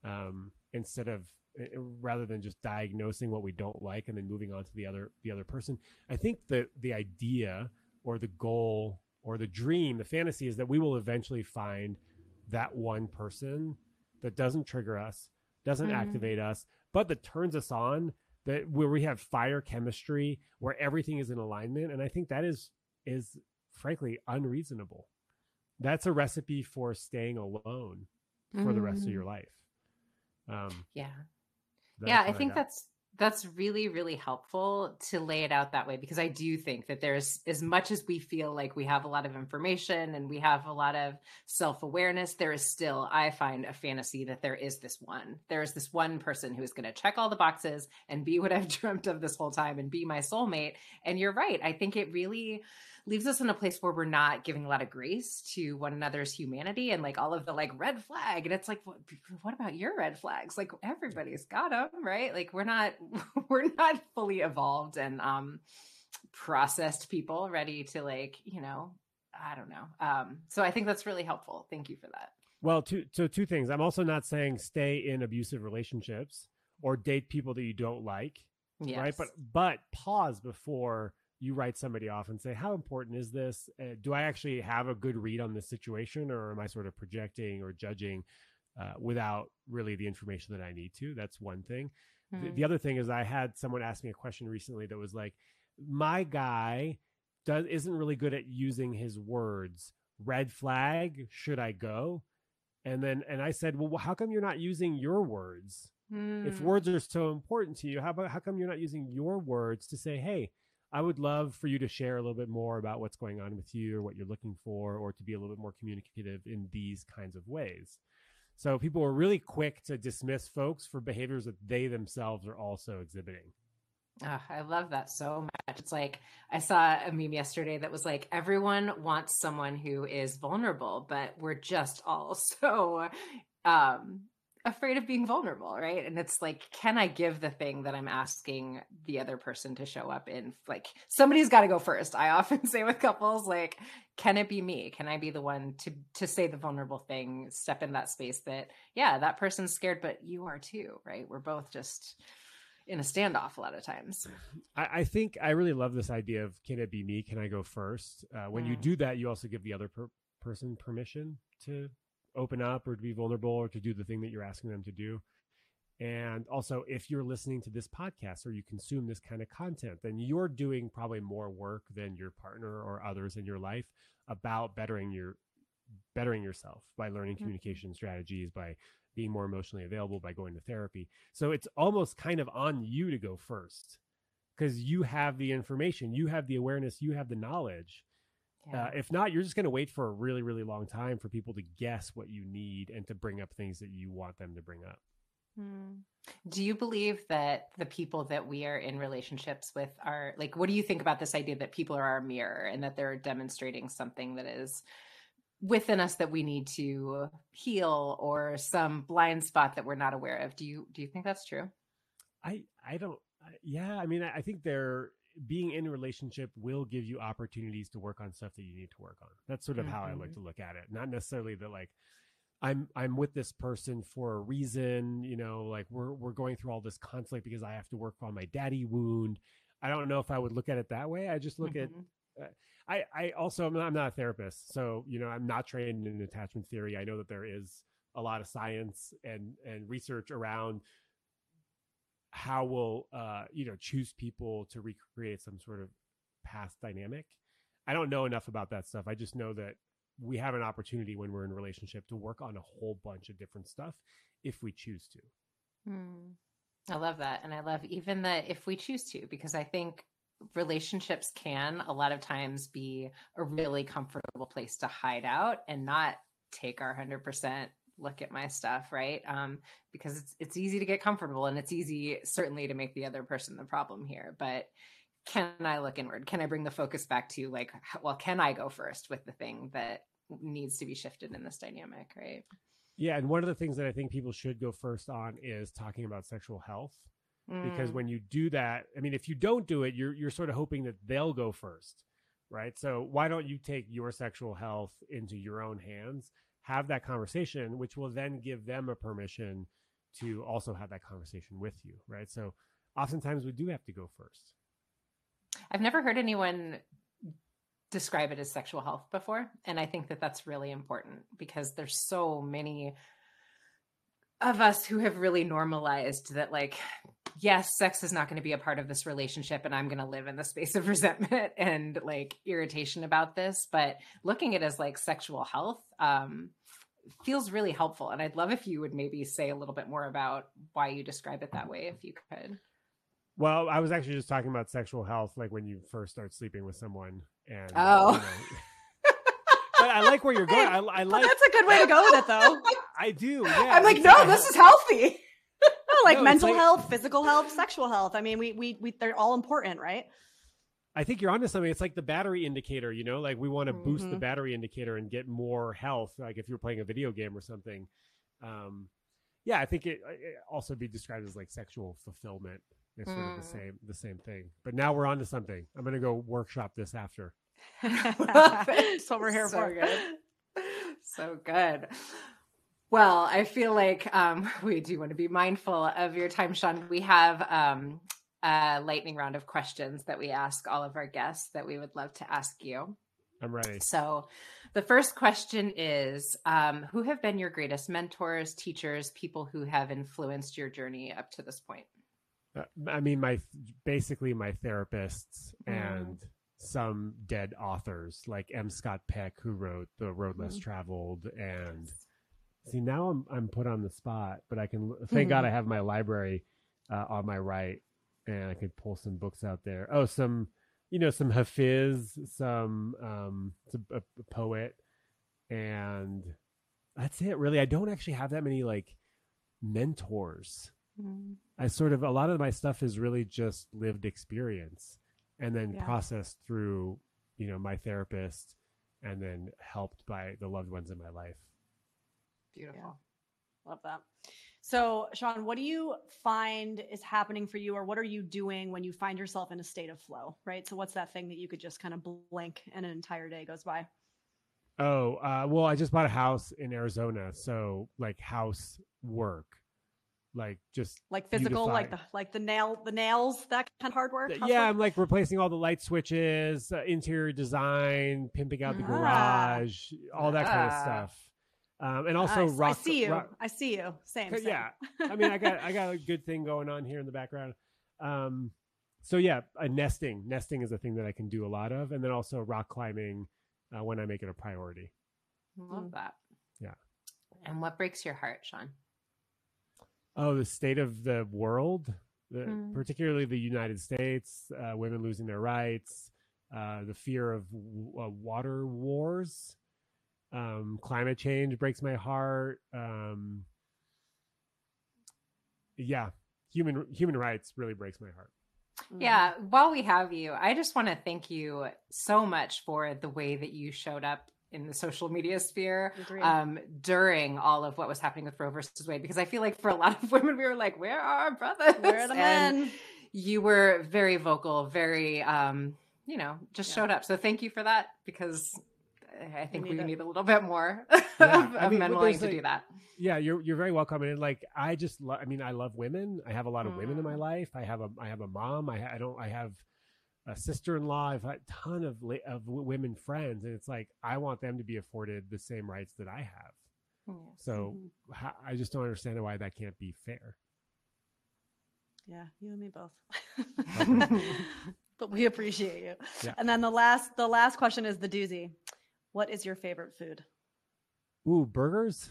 um, instead of eh, eh, rather than just diagnosing what we don't like and then moving on to the other the other person. I think that the idea or the goal or the dream, the fantasy is that we will eventually find that one person that doesn't trigger us, doesn't mm-hmm. activate us, but that turns us on, that where we have fire chemistry, where everything is in alignment. And I think that is is frankly unreasonable. That's a recipe for staying alone for mm. the rest of your mm. life. Um, yeah, yeah, I think I that's that's really really helpful to lay it out that way because i do think that there's as much as we feel like we have a lot of information and we have a lot of self-awareness there is still i find a fantasy that there is this one there is this one person who is going to check all the boxes and be what i've dreamt of this whole time and be my soulmate and you're right i think it really leaves us in a place where we're not giving a lot of grace to one another's humanity and like all of the like red flag. And it's like what, what about your red flags? Like everybody's got them right? Like we're not we're not fully evolved and um processed people ready to like you know i don't know. Um so i think that's really helpful. Thank you for that. Well two so two things. I'm also not saying stay in abusive relationships or date people that you don't like yes. right but but pause before you write somebody off and say, How important is this? Uh, do I actually have a good read on this situation, or am I sort of projecting or judging uh, without really the information that I need to? That's one thing. Mm-hmm. The, the, hmm. other thing is, I had someone ask me a question recently that was like, My guy does, isn't really good at using his words. Red flag, should I go? And then, and I said, Well, how come you're not using your words? Mm. If hmm. words are so important to you, how about how come you're not using your words to say, Hey, I would love for you to share a little bit more about what's going on with you or what you're looking for, or to be a little bit more communicative in these kinds of ways. So people were really quick to dismiss folks for behaviors that they themselves are also exhibiting. Oh, I love that so much. It's like I saw a meme yesterday that was like everyone wants someone who is vulnerable, but we're just all so um afraid of being vulnerable, right? And it's like, can I give the thing that I'm asking the other person to show up in? Like, somebody's got to go first. I often say with couples, like, can it be me? Can I be the one to to say the vulnerable thing, step in that space that, yeah, that person's scared, but you are too, right? We're both just in a standoff a lot of times. I, I think I really love this idea of can it be me? Can I go first? Uh, when mm. you do that, you also give the other per- person permission to open up or to be vulnerable or to do the thing that you're asking them to do. And also, if you're listening to this podcast or you consume this kind of content, then you're doing probably more work than your partner or others in your life about bettering your bettering yourself by learning mm-hmm. communication strategies, by being more emotionally available, by going to therapy. So it's almost kind of on you to go first because you have the information, you have the awareness, you have the knowledge. Uh, if not, you're just going to wait for a really, really long time for people to guess what you need and to bring up things that you want them to bring up. Hmm. Do you believe that the people that we are in relationships with are like, what do you think about this idea that people are our mirror and that they're demonstrating something that is within us that we need to heal or some blind spot that we're not aware of? Do you, do you think that's true? I, I don't, yeah. I mean, I think they're, being in a relationship will give you opportunities to work on stuff that you need to work on. That's sort of mm-hmm. how I like mm-hmm. to look at it. Not necessarily that like I'm I'm with this person for a reason, you know, like we're we're going through all this conflict because I have to work on my daddy wound. I don't know if I would look at it that way. I just look mm-hmm. at uh, I I also I'm not, I'm not a therapist, so you know I'm not trained in attachment theory. I know that there is a lot of science and and research around how we'll uh, you know choose people to recreate some sort of past dynamic. I don't know enough about that stuff. I just know that we have an opportunity when we're in relationship to work on a whole bunch of different stuff if we choose to. Hmm. I love that. And I love even that if we choose to, because I think relationships can a lot of times be a really comfortable place to hide out and not take our 100% look at my stuff, right? Um, because it's it's easy to get comfortable and it's easy certainly to make the other person the problem here. But can I look inward? Can I bring the focus back to like, well, can I go first with the thing that needs to be shifted in this dynamic, right? Yeah, and one of the things that I think people should go first on is talking about sexual health. Mm. Because when you do that, I mean, if you don't do it, you're you're sort of hoping that they'll go first, right? So why don't you take your sexual health into your own hands have that conversation, which will then give them a permission to also have that conversation with you, right? So oftentimes we do have to go first. I've never heard anyone describe it as sexual health before. And I think that that's really important because there's so many of us who have really normalized that, like, yes, sex is not going to be a part of this relationship, and I'm going to live in the space of resentment and like irritation about this. But looking at it as like sexual health um, feels really helpful. And I'd love if you would maybe say a little bit more about why you describe it that way, if you could. Well, I was actually just talking about sexual health, like when you first start sleeping with someone, and oh. You know, but I like where you're going. I, I like. Well, that's a good way to go with it, though. I do. Yeah. I'm like, no, this is healthy. Like no, mental like, health, physical health, sexual health. I mean, we we we they're all important, right? I think you're onto something. It's like the battery indicator, you know, like we want to mm-hmm. boost the mm-hmm. battery indicator and get more health. Like if you're playing a video game or something. Um, yeah, I think it, it also be described as like sexual fulfillment. It's sort of the mm. same, the same thing. But now we're on to something. I'm going to go workshop this after. That's what we're here so for. Good. So good. Well, I feel like um, we do want to be mindful of your time, Shaun. We have um, a lightning round of questions that we ask all of our guests that we would love to ask you. I'm ready. So, the first question is um, Who have been your greatest mentors, teachers, people who have influenced your journey up to this point? Uh, I mean, my basically my therapists mm. and some dead authors like M. Scott Peck, who wrote The Road Less mm. Traveled, and See, now I'm I'm put on the spot, but I can thank God I have my library uh, on my right, and I could pull some books out there. Oh, some you know some Hafiz, some um, a, a poet, and that's it. Really, I don't actually have that many like mentors. mm. I sort of a lot of my stuff is really just lived experience and then yeah. processed through, you know, my therapist and then helped by the loved ones in my life. Beautiful. Yeah. Love that. So, Shaun, what do you find is happening for you, or what are you doing when you find yourself in a state of flow? Right. So, what's that thing that you could just kind of blink and an entire day goes by? Oh, uh, well, I just bought a house in Arizona, so like house work, like just like physical, beautify. like the like the nail, the nails, that kind of hard work. Yeah. I'm like replacing all the light switches, uh, interior design, pimping out the ah. garage, all that ah. kind of ah. stuff. Um, and also rock. I see you. Rock, I see you. Same. same. Yeah. I mean, I got I got a good thing going on here in the background. Um, so yeah, a nesting. Nesting is a thing that I can do a lot of, and then also rock climbing uh, when I make it a priority. Love mm. that. Yeah. And what breaks your heart, Shaun? Oh, the state of the world, the, mm. particularly the United States, uh, women losing their rights, uh, the fear of w- uh, water wars um, climate change breaks my heart. Um, yeah, human human rights really breaks my heart. Mm-hmm. Yeah, while we have you, I just want to thank you so much for the way that you showed up in the social media sphere um, during all of what was happening with Roe versus Wade, because I feel like for a lot of women, we were like, "Where are our brothers? Where are the and men?" You were very vocal, very, um, you know, just yeah. showed up. So thank you for that, because I think we need, we need a little bit more yeah. of, I mean, men willing to like, do that. Yeah, you're you're very welcome. And like I just, lo- I mean, I love women. I have a lot of mm. women in my mm. life. I have a I have a mom. I I don't I have a sister-in-law. I've had a ton of of women friends, and it's like I want them to be afforded the same rights that I have. Yes. So mm-hmm. I just don't understand why that can't be fair. Yeah, you and me both. but we appreciate you. Yeah. And then the last the last question is the doozy. What is your favorite food? Ooh, burgers.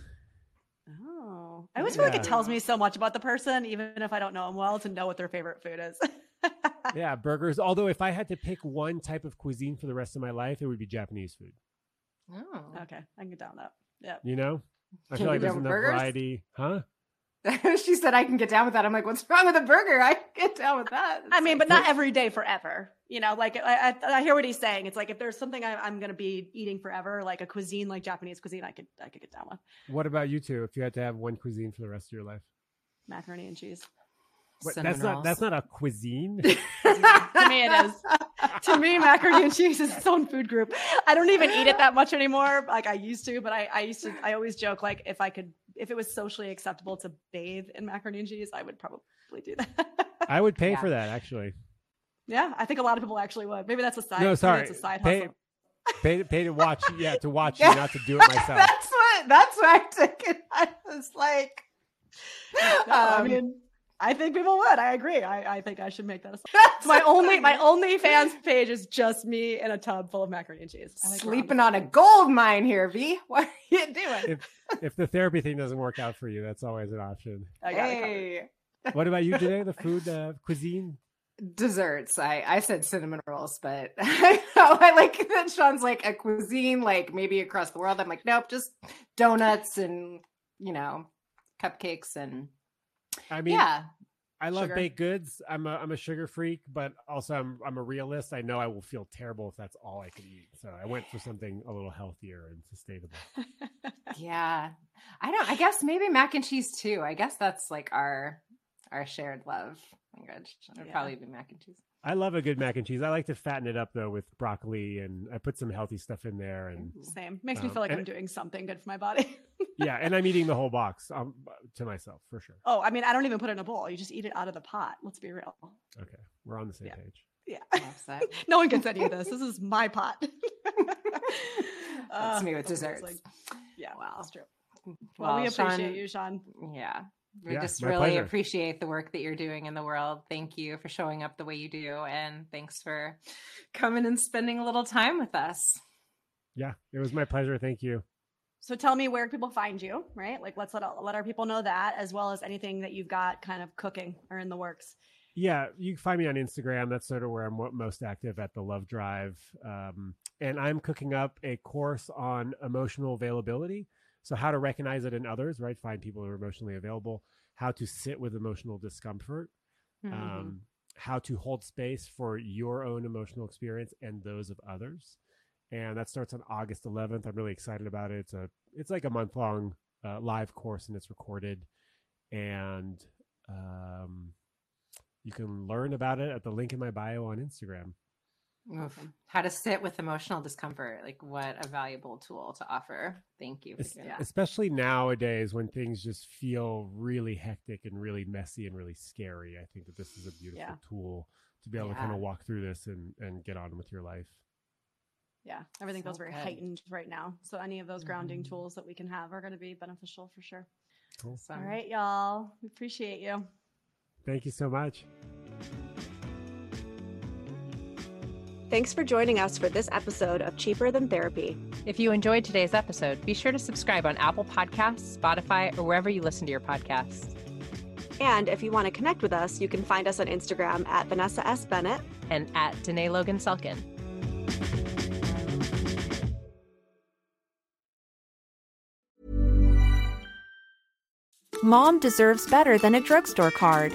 Oh, I always yeah. feel like it tells me so much about the person, even if I don't know them well, to know what their favorite food is. yeah, burgers. Although, if I had to pick one type of cuisine for the rest of my life, it would be Japanese food. Oh, okay, I can get down that. Yeah, you know, I feel like there's enough burgers? variety, huh? she said I can get down with that. I'm like, what's wrong with a burger? I can get down with that. It's I mean, like, but not every day forever. You know, like I, I, I, hear what he's saying. It's like if there's something I, am going to be eating forever, like a cuisine like Japanese cuisine, I could I could get down with. What about you two? If you had to have one cuisine for the rest of your life, macaroni and cheese. What, that's not that's not a cuisine. to me, it is. to me, macaroni and cheese is its own food group. I don't even eat it that much anymore, like I used to. But I, I used to. I always joke like if I could, if it was socially acceptable to bathe in macaroni and cheese, I would probably do that. I would pay yeah. for that actually. Yeah, I think a lot of people actually would. Maybe that's a side. No, sorry, it's a side pay, hustle. Pay, pay to watch. Yeah, to watch yeah. you, not to do it myself. that's what. That's what I took it. I was like, no, um, I mean I think people would. I agree. I, I think I should make that a my only my only fans page is just me in a tub full of macaroni and cheese. Like Sleeping on a gold mine here, V. What are you doing? If, if the therapy thing doesn't work out for you, that's always an option. Hey. What about you today? The food uh, cuisine? Desserts. I I said cinnamon rolls, but I, I like that Shaun's like a cuisine, like maybe across the world. I'm like, nope, just donuts and you know, cupcakes and I mean, yeah. I love sugar. baked goods. I'm a I'm a sugar freak, but also I'm I'm a realist. I know I will feel terrible if that's all I can eat. So I went for something a little healthier and sustainable. yeah. I don't I guess maybe mac and cheese too. I guess that's like our our shared love language. It would yeah. probably be mac and cheese. I love a good mac and cheese. I like to fatten it up though with broccoli, and I put some healthy stuff in there. And same makes um, me feel like I'm doing something good for my body. yeah, and I'm eating the whole box um, to myself for sure. Oh, I mean, I don't even put it in a bowl. You just eat it out of the pot. Let's be real. Okay, we're on the same yeah. page. Yeah, no one gets any of this. This is my pot. That's uh, me with desserts. Like, yeah, wow, that's true. Well, well we appreciate Shaun, you, Shaun. Yeah, we yeah, just really pleasure. appreciate the work that you're doing in the world. Thank you for showing up the way you do. And thanks for coming and spending a little time with us. Yeah, it was my pleasure. Thank you. So tell me where people find you, right? Like let's let, let our people know that as well as anything that you've got kind of cooking or in the works. Yeah, you can find me on Instagram. That's sort of where I'm most active at the Love Drive. Um, and I'm cooking up a course on emotional availability So, how to recognize it in others, right? Find people who are emotionally available, how to sit with emotional discomfort, Mm-hmm. um, how to hold space for your own emotional experience and those of others. And that starts on August 11th. I'm really excited about it. It's a it's like a month long uh, live course and it's recorded, and um, you can learn about it at the link in my bio on Instagram. Oof. How to sit with emotional discomfort. Like, what a valuable tool to offer. Thank you. For Es- doing that. Especially nowadays when things just feel really hectic and really messy and really scary. I think that this is a beautiful Yeah. tool to be able to kind of walk through this and, and get on with your life. Yeah, everything feels very good. heightened right now. So any of those grounding Mhm. tools that we can have are going to be beneficial for sure. Cool. Awesome. All right, y'all. We appreciate you. Thank you so much. Thanks for joining us for this episode of Cheaper Than Therapy. If you enjoyed today's episode, be sure to subscribe on Apple Podcasts, Spotify, or wherever you listen to your podcasts. And if you want to connect with us, you can find us on Instagram at Vanessa S. Bennett. And at Danae Logan Selkin. Mom deserves better than a drugstore card.